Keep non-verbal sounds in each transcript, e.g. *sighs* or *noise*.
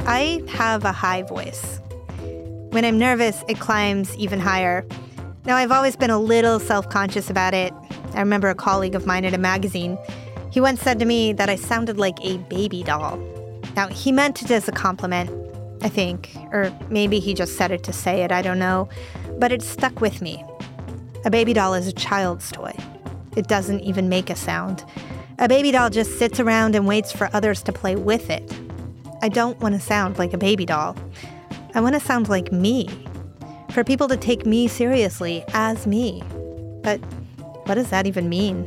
I have a high voice. When I'm nervous, it climbs even higher. Now, I've always been a little self conscious about it. I remember a colleague of mine at a magazine. He once said to me that I sounded like a baby doll. Now, he meant it as a compliment, I think, or maybe he just said it to say it, I don't know, but it stuck with me. A baby doll is a child's toy. It doesn't even make a sound. A baby doll just sits around and waits for others to play with it. I don't want to sound like a baby doll. I want to sound like me. For people to take me seriously as me. But what does that even mean?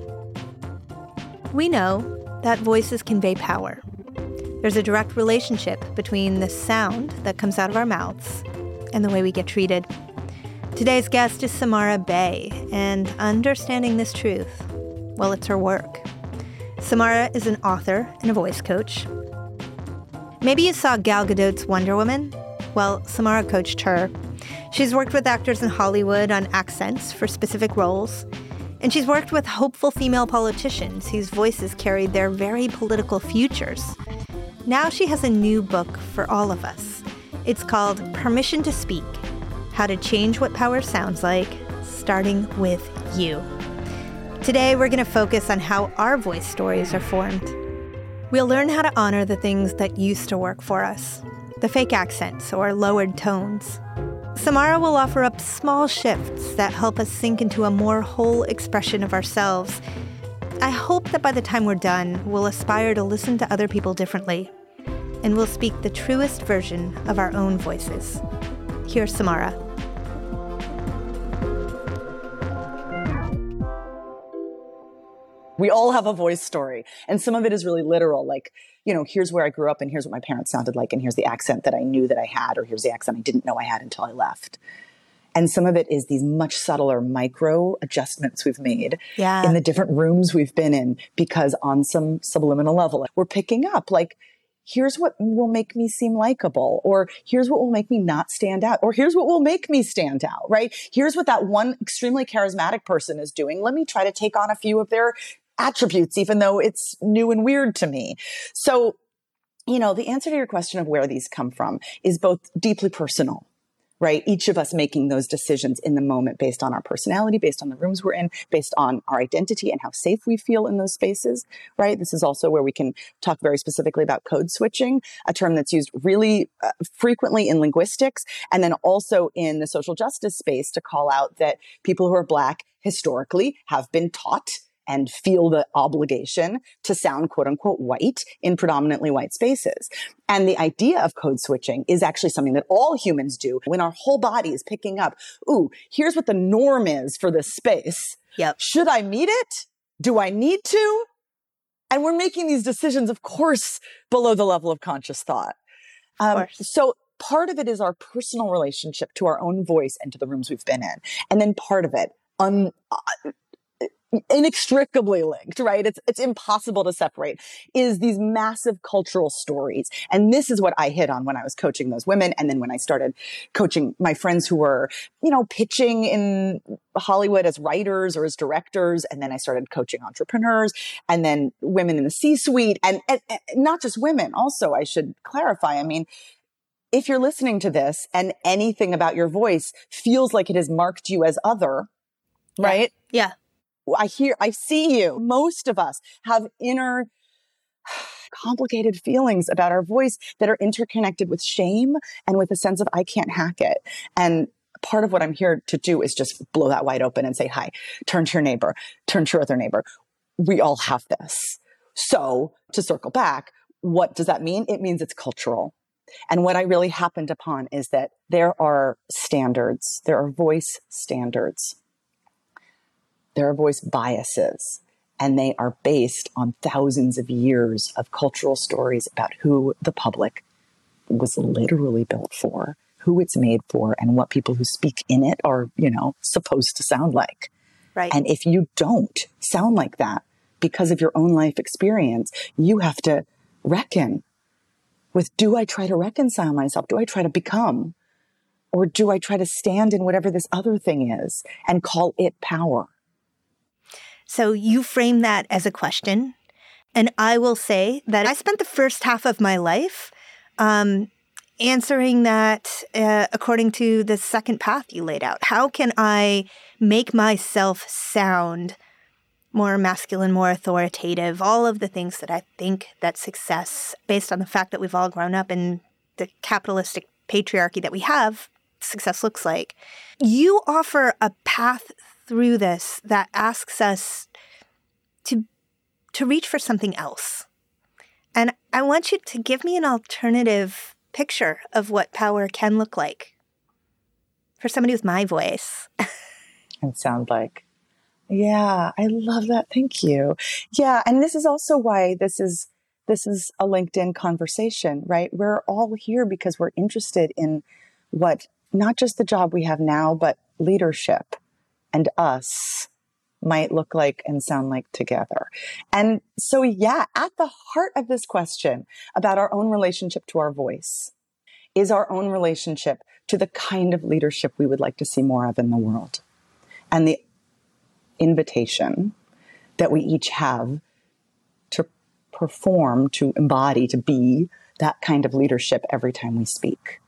We know that voices convey power. There's a direct relationship between the sound that comes out of our mouths and the way we get treated. Today's guest is Samara Bay, and understanding this truth, well, it's her work. Samara is an author and a voice coach. Maybe you saw Gal Gadot's Wonder Woman? Well, Samara coached her. She's worked with actors in Hollywood on accents for specific roles. And she's worked with hopeful female politicians whose voices carried their very political futures. Now she has a new book for all of us. It's called Permission to Speak How to Change What Power Sounds Like, starting with you. Today, we're going to focus on how our voice stories are formed. We'll learn how to honor the things that used to work for us the fake accents or lowered tones. Samara will offer up small shifts that help us sink into a more whole expression of ourselves. I hope that by the time we're done, we'll aspire to listen to other people differently and we'll speak the truest version of our own voices. Here's Samara. We all have a voice story. And some of it is really literal, like, you know, here's where I grew up and here's what my parents sounded like and here's the accent that I knew that I had or here's the accent I didn't know I had until I left. And some of it is these much subtler micro adjustments we've made yeah. in the different rooms we've been in because on some subliminal level, we're picking up like, here's what will make me seem likable, or here's what will make me not stand out, or here's what will make me stand out, right? Here's what that one extremely charismatic person is doing. Let me try to take on a few of their attributes, even though it's new and weird to me. So, you know, the answer to your question of where these come from is both deeply personal, right? Each of us making those decisions in the moment based on our personality, based on the rooms we're in, based on our identity and how safe we feel in those spaces, right? This is also where we can talk very specifically about code switching, a term that's used really uh, frequently in linguistics and then also in the social justice space to call out that people who are black historically have been taught and feel the obligation to sound quote unquote white in predominantly white spaces. And the idea of code switching is actually something that all humans do when our whole body is picking up, ooh, here's what the norm is for this space. Yep. Should I meet it? Do I need to? And we're making these decisions, of course, below the level of conscious thought. Um, so part of it is our personal relationship to our own voice and to the rooms we've been in. And then part of it, un, uh, inextricably linked, right? It's, it's impossible to separate is these massive cultural stories. And this is what I hit on when I was coaching those women. And then when I started coaching my friends who were, you know, pitching in Hollywood as writers or as directors. And then I started coaching entrepreneurs and then women in the C suite and, and, and not just women. Also, I should clarify. I mean, if you're listening to this and anything about your voice feels like it has marked you as other, right? Yeah. I hear, I see you. Most of us have inner *sighs* complicated feelings about our voice that are interconnected with shame and with a sense of I can't hack it. And part of what I'm here to do is just blow that wide open and say, hi, turn to your neighbor, turn to your other neighbor. We all have this. So to circle back, what does that mean? It means it's cultural. And what I really happened upon is that there are standards, there are voice standards there are voice biases. And they are based on thousands of years of cultural stories about who the public was literally built for, who it's made for, and what people who speak in it are, you know, supposed to sound like. Right. And if you don't sound like that because of your own life experience, you have to reckon with do I try to reconcile myself? Do I try to become? Or do I try to stand in whatever this other thing is and call it power? So you frame that as a question. And I will say that I spent the first half of my life um, answering that uh, according to the second path you laid out. How can I make myself sound more masculine, more authoritative, all of the things that I think that success, based on the fact that we've all grown up in the capitalistic patriarchy that we have, success looks like. You offer a path through this that asks us to to reach for something else. And I want you to give me an alternative picture of what power can look like for somebody with my voice. *laughs* and sound like. Yeah, I love that. Thank you. Yeah, and this is also why this is this is a LinkedIn conversation, right? We're all here because we're interested in what not just the job we have now, but leadership and us might look like and sound like together. And so, yeah, at the heart of this question about our own relationship to our voice is our own relationship to the kind of leadership we would like to see more of in the world and the invitation that we each have to perform, to embody, to be that kind of leadership every time we speak.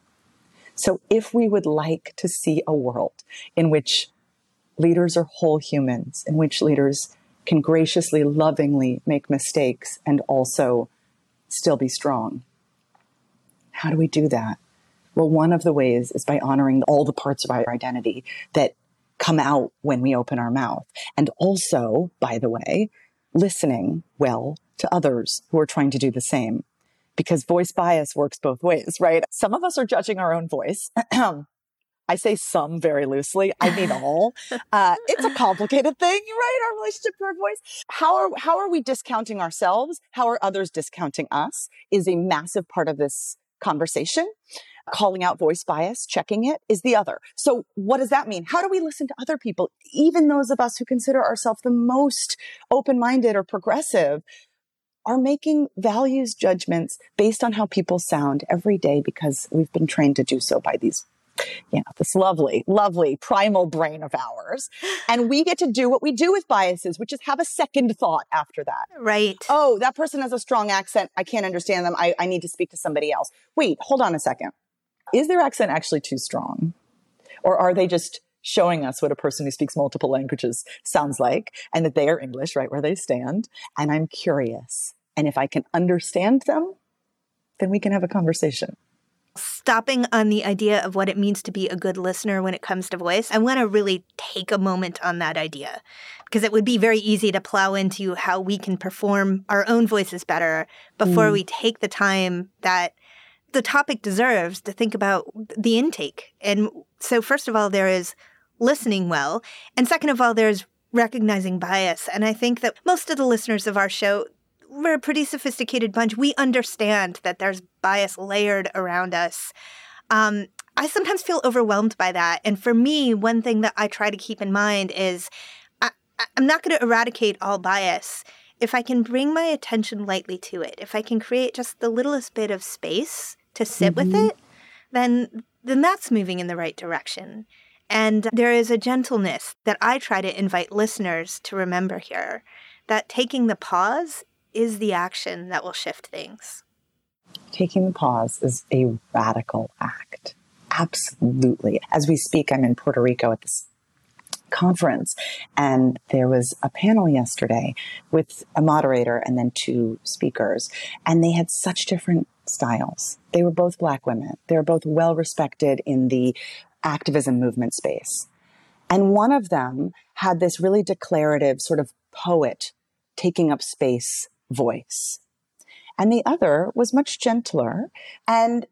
So if we would like to see a world in which leaders are whole humans, in which leaders can graciously, lovingly make mistakes and also still be strong, how do we do that? Well, one of the ways is by honoring all the parts of our identity that come out when we open our mouth. And also, by the way, listening well to others who are trying to do the same. Because voice bias works both ways, right? Some of us are judging our own voice. *clears throat* I say some very loosely. I mean all. Uh, it's a complicated *laughs* thing, right? Our relationship to our voice. How are how are we discounting ourselves? How are others discounting us? Is a massive part of this conversation calling out voice bias, checking it is the other. So what does that mean? How do we listen to other people? Even those of us who consider ourselves the most open-minded or progressive are making values judgments based on how people sound every day because we've been trained to do so by these you know, this lovely, lovely primal brain of ours. And we get to do what we do with biases, which is have a second thought after that. Right. Oh, that person has a strong accent. I can't understand them. I, I need to speak to somebody else. Wait, hold on a second is their accent actually too strong? Or are they just showing us what a person who speaks multiple languages sounds like and that they are English right where they stand? And I'm curious. And if I can understand them, then we can have a conversation. Stopping on the idea of what it means to be a good listener when it comes to voice, I want to really take a moment on that idea because it would be very easy to plow into how we can perform our own voices better before mm. we take the time that the topic deserves to think about the intake. And so, first of all, there is listening well. And second of all, there's recognizing bias. And I think that most of the listeners of our show, we're a pretty sophisticated bunch. We understand that there's bias layered around us. Um, I sometimes feel overwhelmed by that. And for me, one thing that I try to keep in mind is I, I'm not going to eradicate all bias. If I can bring my attention lightly to it, if I can create just the littlest bit of space to sit mm-hmm. with it, then then that's moving in the right direction. And there is a gentleness that I try to invite listeners to remember here that taking the pause is the action that will shift things. Taking the pause is a radical act. Absolutely. As we speak, I'm in Puerto Rico at this conference and there was a panel yesterday with a moderator and then two speakers and they had such different styles. They were both black women. They were both well respected in the activism movement space. And one of them had this really declarative sort of poet taking up space voice. And the other was much gentler. And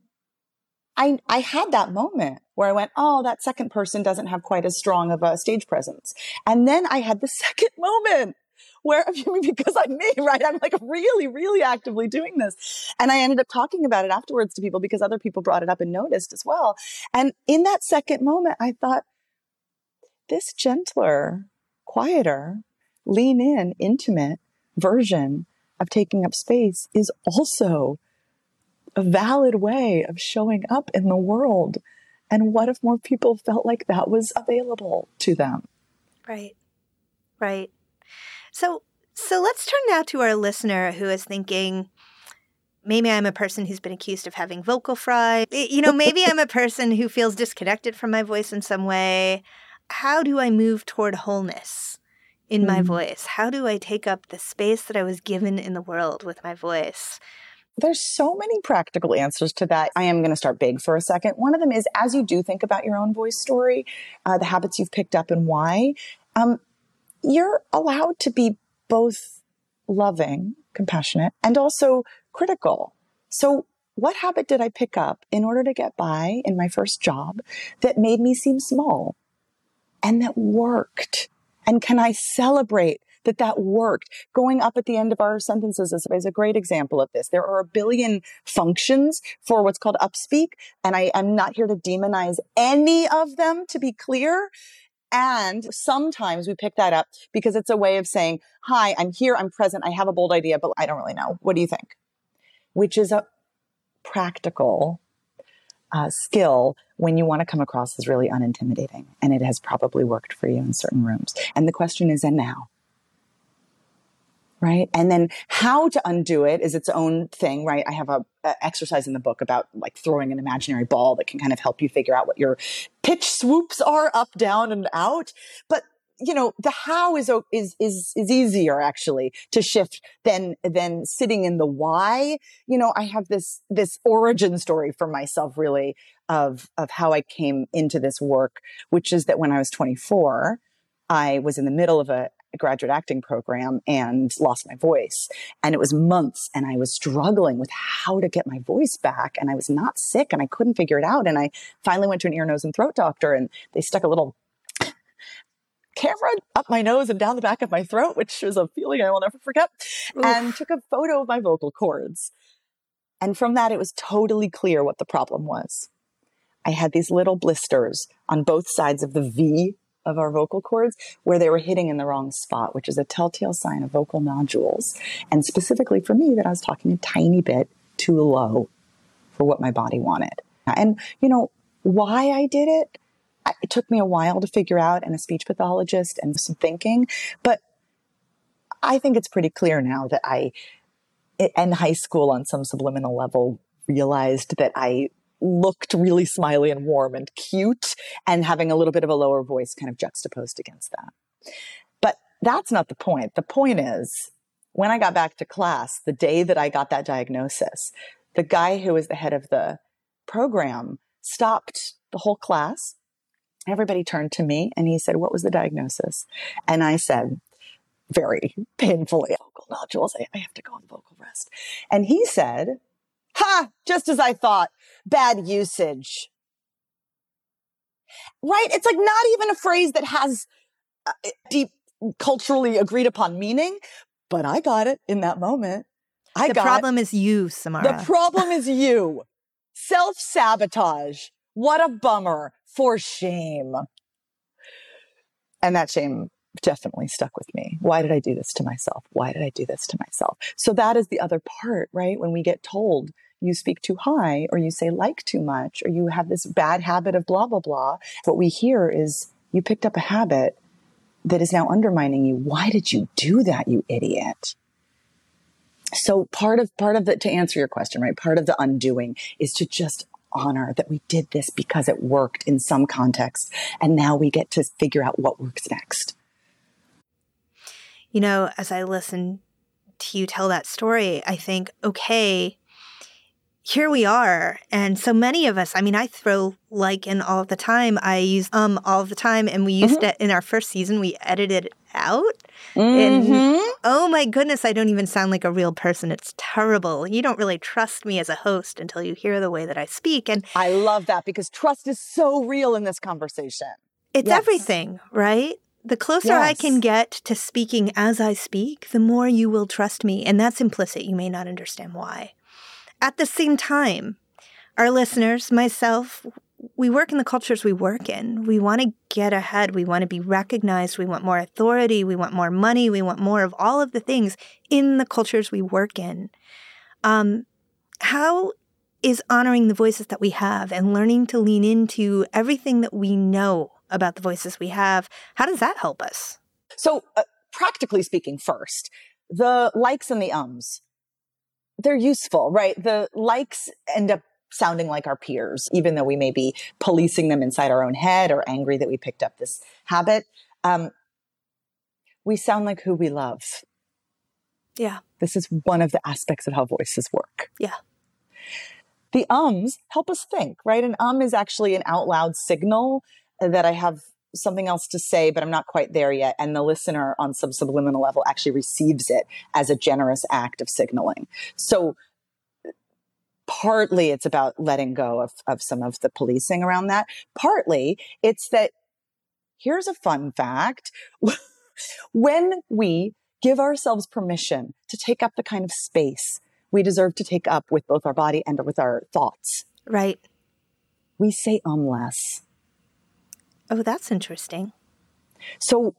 I, I had that moment where I went, Oh, that second person doesn't have quite as strong of a stage presence. And then I had the *laughs* second moment where have *laughs* you because I'm me, right? I'm like really, really actively doing this. And I ended up talking about it afterwards to people because other people brought it up and noticed as well. And in that second moment, I thought, this gentler, quieter, lean in, intimate version of taking up space is also a valid way of showing up in the world. And what if more people felt like that was available to them? Right. Right. So so let's turn now to our listener who is thinking maybe I'm a person who's been accused of having vocal fry. You know, maybe I'm a person who feels disconnected from my voice in some way. How do I move toward wholeness in mm. my voice? How do I take up the space that I was given in the world with my voice? There's so many practical answers to that. I am going to start big for a second. One of them is as you do think about your own voice story, uh, the habits you've picked up and why, um, you're allowed to be both loving, compassionate, and also critical. So, what habit did I pick up in order to get by in my first job that made me seem small and that worked? And can I celebrate that that worked. Going up at the end of our sentences is, is a great example of this. There are a billion functions for what's called upspeak, and I am not here to demonize any of them to be clear. And sometimes we pick that up because it's a way of saying, hi, I'm here, I'm present, I have a bold idea, but I don't really know. What do you think? Which is a practical uh, skill when you want to come across as really unintimidating. And it has probably worked for you in certain rooms. And the question is, and now? right? And then how to undo it is its own thing, right? I have a, a, exercise in the book about like throwing an imaginary ball that can kind of help you figure out what your pitch swoops are up, down, and out. But you know the how is is is is easier actually to shift than than sitting in the why you know i have this this origin story for myself really of of how i came into this work which is that when i was 24 I was in the middle of a, graduate acting program and lost my voice. And it was months and I was struggling with how to get my voice back. And I was not sick and I couldn't figure it out. And I finally went to an ear, nose, and throat doctor and they stuck a little camera up my nose and down the back of my throat, which was a feeling I will never forget, Oof. and took a photo of my vocal cords. And from that, it was totally clear what the problem was. I had these little blisters on both sides of the V of our vocal cords where they were hitting in the wrong spot, which is a telltale sign of vocal nodules. And specifically for me, that I was talking a tiny bit too low for what my body wanted. And, you know, why I did it, it took me a while to figure out and a speech pathologist and some thinking. But I think it's pretty clear now that I, in high school on some subliminal level, realized that I looked really smiley and warm and cute and having a little bit of a lower voice kind of juxtaposed against that. But that's not the point. The point is when I got back to class, the day that I got that diagnosis, the guy who was the head of the program stopped the whole class. Everybody turned to me and he said, What was the diagnosis? And I said, very painfully, oh, vocal nodules. I, I have to go on vocal rest. And he said, Ha! Just as I thought. Bad usage. Right? It's like not even a phrase that has deep culturally agreed upon meaning, but I got it in that moment. I the got problem is you, Samara. The problem is you. Self sabotage. What a bummer. For shame. And that shame definitely stuck with me. Why did I do this to myself? Why did I do this to myself? So that is the other part, right? When we get told you speak too high or you say like too much or you have this bad habit of blah, blah, blah. What we hear is you picked up a habit that is now undermining you. Why did you do that, you idiot? So part of, part of the, to answer your question, right? Part of the undoing is to just honor that we did this because it worked in some context. And now we get to figure out what works next. You know, as I listen to you tell that story, I think, okay, here we are. And so many of us, I mean, I throw like in all the time. I use um all the time. And we used mm-hmm. to, in our first season, we edited it out. Mm-hmm. And oh my goodness, I don't even sound like a real person. It's terrible. You don't really trust me as a host until you hear the way that I speak. And I love that because trust is so real in this conversation. It's yes. everything, right? The closer I can get to speaking as I speak, the more you will trust me. And that's implicit. You may not understand why. At the same time, our listeners, myself, we work in the cultures we work in. We want to get ahead. We want to be recognized. We want more authority. We want more money. We want more of all of the things in the cultures we work in. Um, how is honoring the voices that we have and learning to lean into everything that we know about the voices we have, how does that help us? So, uh, practically speaking, first, the likes and the ums, they're useful, right? The likes end up sounding like our peers, even though we may be policing them inside our own head or angry that we picked up this habit. Um, we sound like who we love. Yeah. This is one of the aspects of how voices work. Yeah. The ums help us think, right? An um is actually an out loud signal that I have something else to say, but I'm not quite there yet. And the listener on some subliminal level actually receives it as a generous act of signaling. So partly it's about letting go of, of some of the policing around that. Partly it's that here's a fun fact. *laughs* when we give ourselves permission to take up the kind of space we deserve to take up with both our body and with our thoughts, Right. we say um less. Oh, that's interesting. So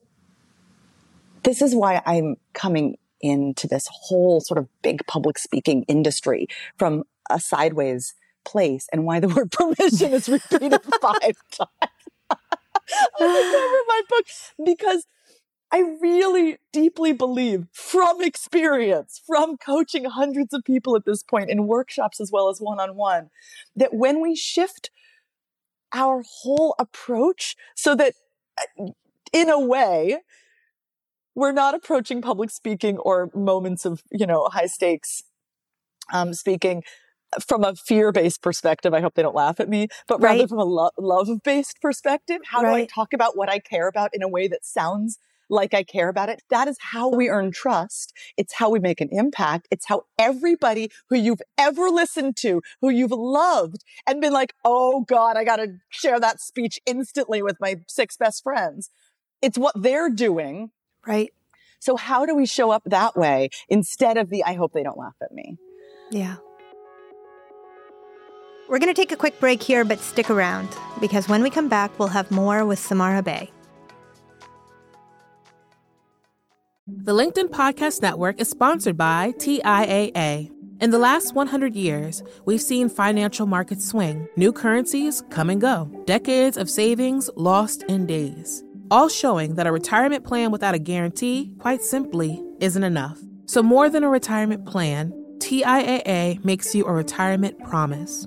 this is why I'm coming into this whole sort of big public speaking industry from a sideways place and why the *laughs* word permission is repeated *laughs* five *laughs* times. Cover my book because I really deeply believe from experience, from coaching hundreds of people at this point in workshops as well as one on one, that when we shift our whole approach so that uh, in a way, we're not approaching public speaking or moments of, you know, high stakes um, speaking from a fear based perspective. I hope they don't laugh at me, but rather Right. from a lo- love based perspective. How do I talk about what I care about in a way that sounds like I care about it? That is how we earn trust. It's how we make an impact. It's how everybody who you've ever listened to, who you've loved and been like, oh God, I got to share that speech instantly with my six best friends. It's what they're doing. Right. So how do we show up that way instead of the, I hope they don't laugh at me? Yeah. We're going to take a quick break here, but stick around because when we come back, we'll have more with Samara Bay. The LinkedIn Podcast Network is sponsored by TIAA. In the last 100 years, we've seen financial markets swing, new currencies come and go, decades of savings lost in days, all showing that a retirement plan without a guarantee, quite simply, isn't enough. So, more than a retirement plan, TIAA makes you a retirement promise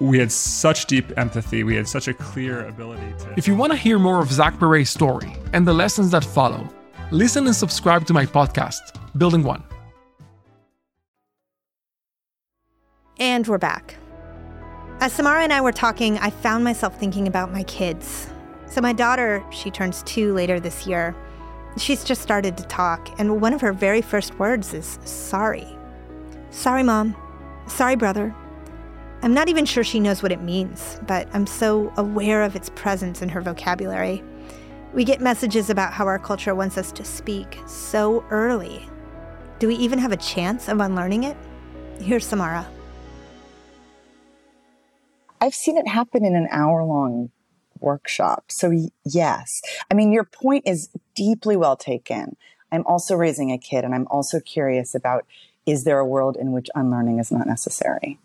we had such deep empathy. We had such a clear ability to. If you want to hear more of Zach Perret's story and the lessons that follow, listen and subscribe to my podcast, Building One. And we're back. As Samara and I were talking, I found myself thinking about my kids. So, my daughter, she turns two later this year. She's just started to talk, and one of her very first words is sorry. Sorry, mom. Sorry, brother. I'm not even sure she knows what it means, but I'm so aware of its presence in her vocabulary. We get messages about how our culture wants us to speak so early. Do we even have a chance of unlearning it? Here's Samara. I've seen it happen in an hour long workshop. So yes, I mean, your point is deeply well taken. I'm also raising a kid and I'm also curious about, is there a world in which unlearning is not necessary?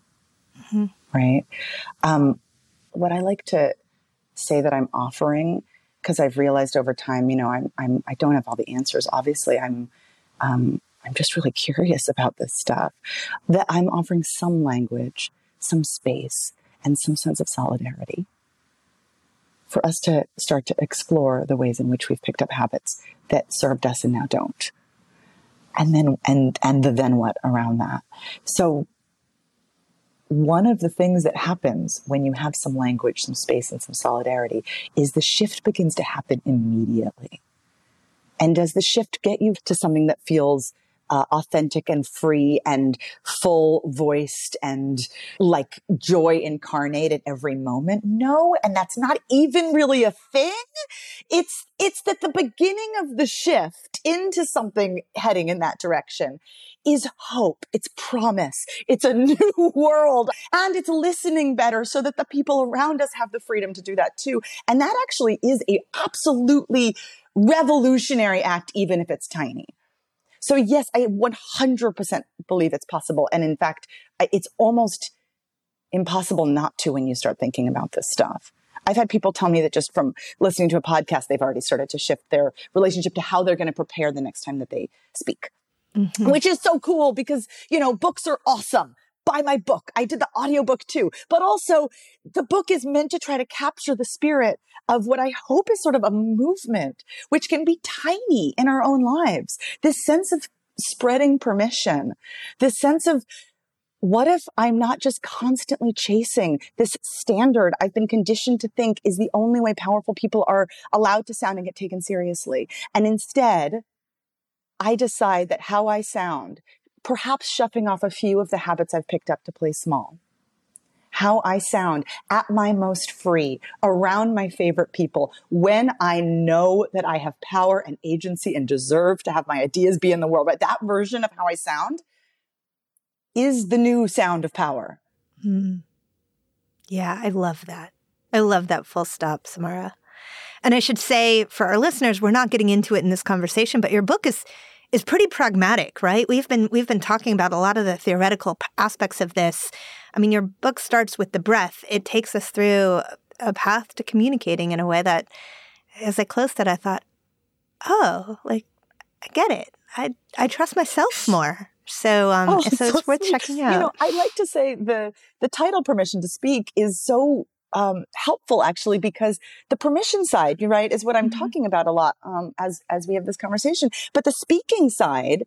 Mm-hmm. Right. Um, what I like to say that I'm offering, because I've realized over time, you know, I'm, I'm, I don't have all the answers. Obviously I'm, um, I'm just really curious about this stuff, that I'm offering some language, some space, and some sense of solidarity for us to start to explore the ways in which we've picked up habits that served us and now don't. And then, and, and the then what around that. So one of the things that happens when you have some language, some space, and some solidarity is the shift begins to happen immediately. And does the shift get you to something that feels uh, authentic and free and full voiced and like joy incarnate at every moment. No. And that's not even really a thing. It's, it's that the beginning of the shift into something heading in that direction is hope. It's promise. It's a *laughs* new world and it's listening better so that the people around us have the freedom to do that too. And that actually is a absolutely revolutionary act, even if it's tiny. So yes, I 100% believe it's possible. And in fact, it's almost impossible not to when you start thinking about this stuff. I've had people tell me that just from listening to a podcast, they've already started to shift their relationship to how they're going to prepare the next time that they speak. Mm-hmm. Which is so cool because, you know, books are awesome buy my book. I did the audiobook too. But also the book is meant to try to capture the spirit of what I hope is sort of a movement, which can be tiny in our own lives. This sense of spreading permission, this sense of what if I'm not just constantly chasing this standard I've been conditioned to think is the only way powerful people are allowed to sound and get taken seriously? And instead, I decide that how I sound perhaps shuffling off a few of the habits I've picked up to play small. How I sound at my most free around my favorite people when I know that I have power and agency and deserve to have my ideas be in the world. But that version of how I sound is the new sound of power. Mm. Yeah, I love that. I love that full stop, Samara. And I should say for our listeners, we're not getting into it in this conversation, but your book is is pretty pragmatic, right? We've been we've been talking about a lot of the theoretical aspects of this. I mean, your book starts with the breath. It takes us through a path to communicating in a way that as I closed it, I thought, "Oh, like I get it. I I trust myself more." So, um, oh, *laughs* so it's so worth sweet. checking out. You know, I like to say the the title "Permission to Speak" is so um, helpful actually because the permission side, right, is what I'm mm-hmm. talking about a lot um, as as we have this conversation. But the speaking side,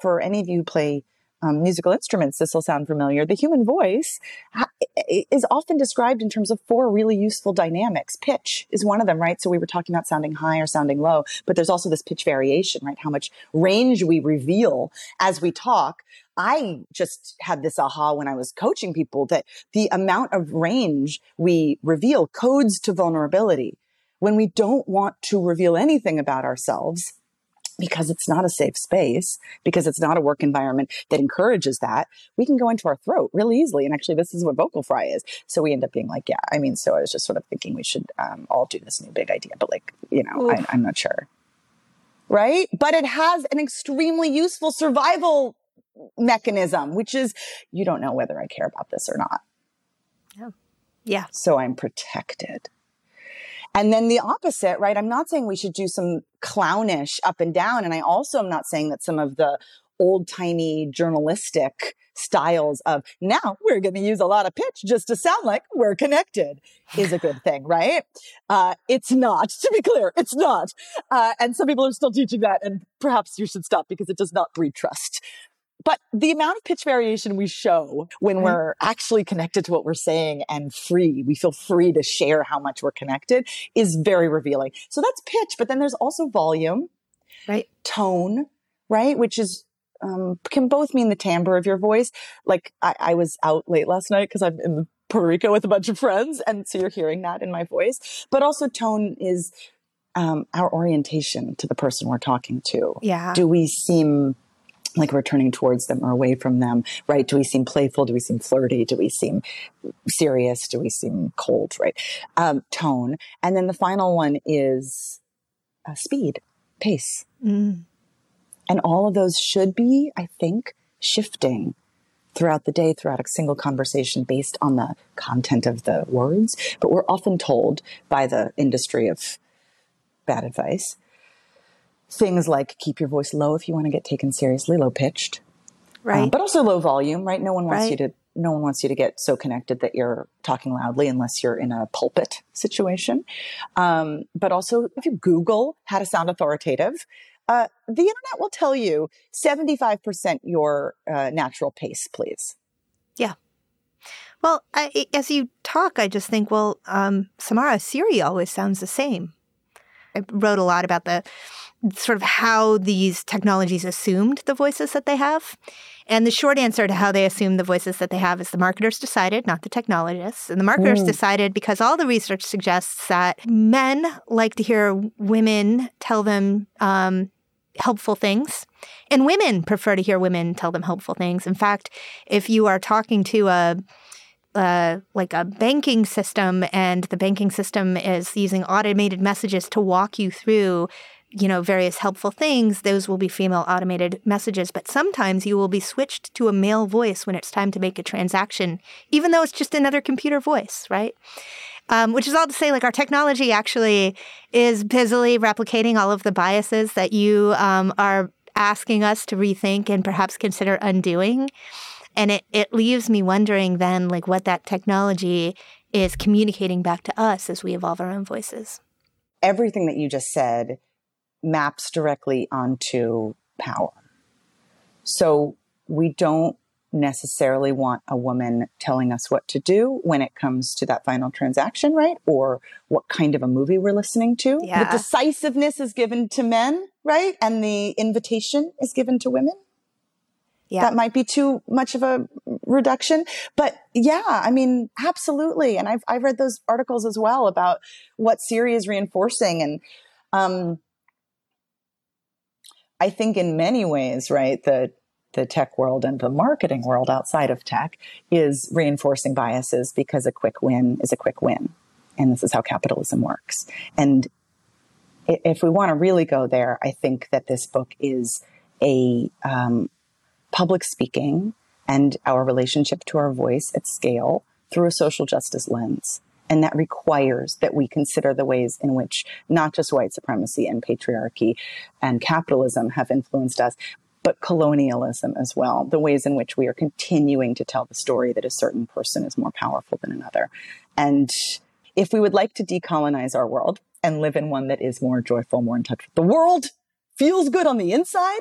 for any of you who play um, musical instruments, this will sound familiar. The human voice ha- is often described in terms of four really useful dynamics. Pitch is one of them, right? So we were talking about sounding high or sounding low, but there's also this pitch variation, right? How much range we reveal as we talk. I just had this aha when I was coaching people that the amount of range we reveal codes to vulnerability. When we don't want to reveal anything about ourselves, because it's not a safe space, because it's not a work environment that encourages that, we can go into our throat really easily. And actually, this is what vocal fry is. So we end up being like, yeah, I mean, so I was just sort of thinking we should um, all do this new big idea, but like, you know, I, I'm not sure. Right? But it has an extremely useful survival mechanism, which is you don't know whether I care about this or not. Yeah. Yeah. So I'm protected. And then the opposite, right? I'm not saying we should do some clownish up and down. And I also am not saying that some of the old timey journalistic styles of now we're going to use a lot of pitch just to sound like we're connected is a good thing, right? Uh, it's not, to be clear, it's not. Uh, and some people are still teaching that, and perhaps you should stop because it does not breed trust. But the amount of pitch variation we show when we're actually connected to what we're saying and free, we feel free to share how much we're connected is very revealing. So that's pitch, but then there's also volume, right? Tone, right? Which is, um, can both mean the timbre of your voice. Like I, I was out late last night because I'm in Puerto Rico with a bunch of friends. And so you're hearing that in my voice, but also tone is, um, our orientation to the person we're talking to. Yeah. Do we seem like we're turning towards them or away from them, right? Do we seem playful? Do we seem flirty? Do we seem serious? Do we seem cold, right? Um, tone. And then the final one is uh, speed, pace. Mm. And all of those should be, I think, shifting throughout the day, throughout a single conversation based on the content of the words. But we're often told by the industry of bad advice things like keep your voice low if you want to get taken seriously, low pitched, um, right? Um, but also low volume, right? No one wants right. you to. No one wants you to get so connected that you're talking loudly unless you're in a pulpit situation. Um, but also, if you Google how to sound authoritative, uh, the internet will tell you 75% your uh, natural pace, please. Yeah. Well, I, as you talk, I just think, well, um, Samara, Siri always sounds the same. I wrote a lot about the sort of how these technologies assumed the voices that they have. And the short answer to how they assume the voices that they have is the marketers decided, not the technologists. And the marketers mm. decided because all the research suggests that men like to hear women tell them um, helpful things. And women prefer to hear women tell them helpful things. In fact, if you are talking to a uh, like a banking system and the banking system is using automated messages to walk you through you know various helpful things those will be female automated messages but sometimes you will be switched to a male voice when it's time to make a transaction even though it's just another computer voice right um, which is all to say, like our technology actually is busily replicating all of the biases that you um, are asking us to rethink and perhaps consider undoing. And it, it leaves me wondering then, like, what that technology is communicating back to us as we evolve our own voices. Everything that you just said maps directly onto power. So we don't necessarily want a woman telling us what to do when it comes to that final transaction, right? Or what kind of a movie we're listening to. Yeah. The decisiveness is given to men, right? And the invitation is given to women. Yeah. That might be too much of a reduction. But yeah, I mean, absolutely. And I've, I've read those articles as well about what Siri is reinforcing. And, um, I think in many ways, right, the the tech world and the marketing world outside of tech is reinforcing biases because a quick win is a quick win. And this is how capitalism works. And if we want to really go there, I think that this book is a um, public speaking and our relationship to our voice at scale through a social justice lens. And that requires that we consider the ways in which not just white supremacy and patriarchy and capitalism have influenced us, but colonialism as well, the ways in which we are continuing to tell the story that a certain person is more powerful than another. And if we would like to decolonize our world and live in one that is more joyful, more in touch with the world, feels good on the inside,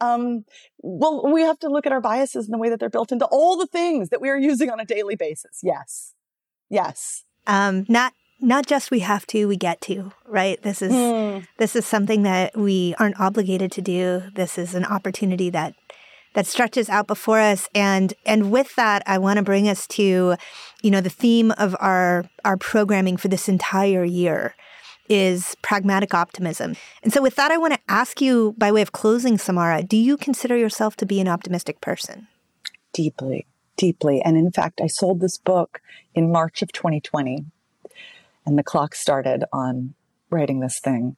um, well, we have to look at our biases and the way that they're built into all the things that we are using on a daily basis. Yes. Yes. Um, not not just we have to, we get to, right? This is mm. this is something that we aren't obligated to do. This is an opportunity that that stretches out before us and and with that I want to bring us to you know the theme of our our programming for this entire year is pragmatic optimism. And so with that I want to ask you by way of closing Samara, do you consider yourself to be an optimistic person? Deeply, deeply. And in fact, I sold this book in March of 2020 and the clock started on writing this thing.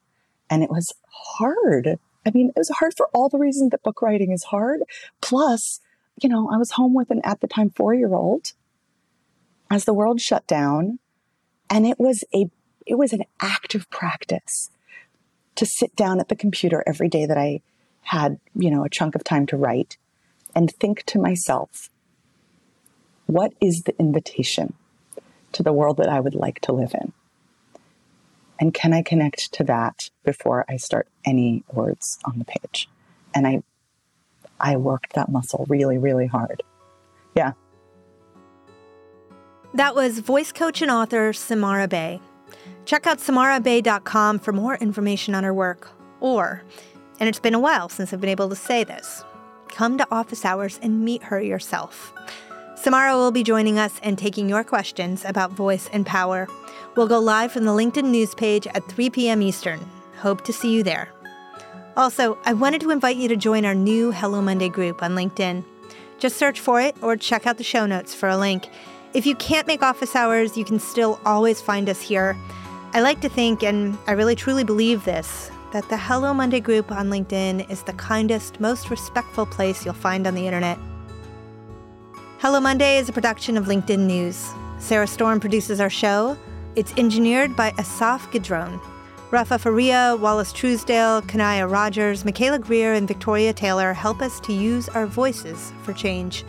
And it was hard. I mean, it was hard for all the reasons that book writing is hard. Plus, you know, I was home with an at the time four year old as the world shut down. And it was a it was an active practice to sit down at the computer every day that I had, you know, a chunk of time to write and think to myself, what is the invitation to the world that I would like to live in? And can I connect to that before I start any words on the page? And I, I worked that muscle really, really hard. Yeah. That was voice coach and author Samara Bay. Check out samarabay.com for more information on her work. Or, and it's been a while since I've been able to say this, come to office hours and meet her yourself. Samara will be joining us and taking your questions about voice and power. We'll go live from the LinkedIn news page at 3 p.m. Eastern. Hope to see you there. Also, I wanted to invite you to join our new Hello Monday group on LinkedIn. Just search for it or check out the show notes for a link. If you can't make office hours, you can still always find us here. I like to think, and I really truly believe this, that the Hello Monday group on LinkedIn is the kindest, most respectful place you'll find on the internet. Hello Monday is a production of LinkedIn News. Sarah Storm produces our show. It's engineered by Asaf Gidron. Rafa Faria, Wallace Truesdale, Kanaya Rogers, Michaela Greer, and Victoria Taylor help us to use our voices for change.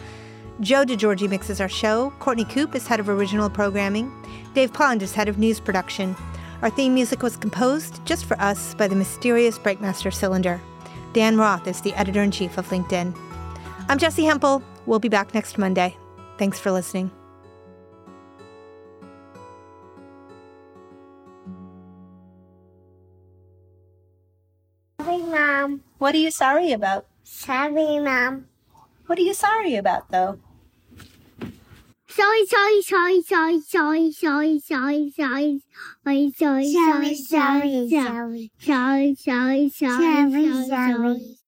Joe DeGiorgi mixes our show. Courtney Coop is head of original programming. Dave Pond is head of news production. Our theme music was composed just for us by the mysterious Breakmaster Cylinder. Dan Roth is the editor in chief of LinkedIn. I'm Jessi Hempel. We'll be back next Monday. Thanks for listening. Sorry, Mom. What are you sorry about? Sorry, Mom. What are you sorry about, though? Sorry, sorry, sorry, sorry, sorry, sorry, sorry, sorry, sorry, sorry, sorry, sorry, sorry, sorry, sorry, sorry, sorry, sorry.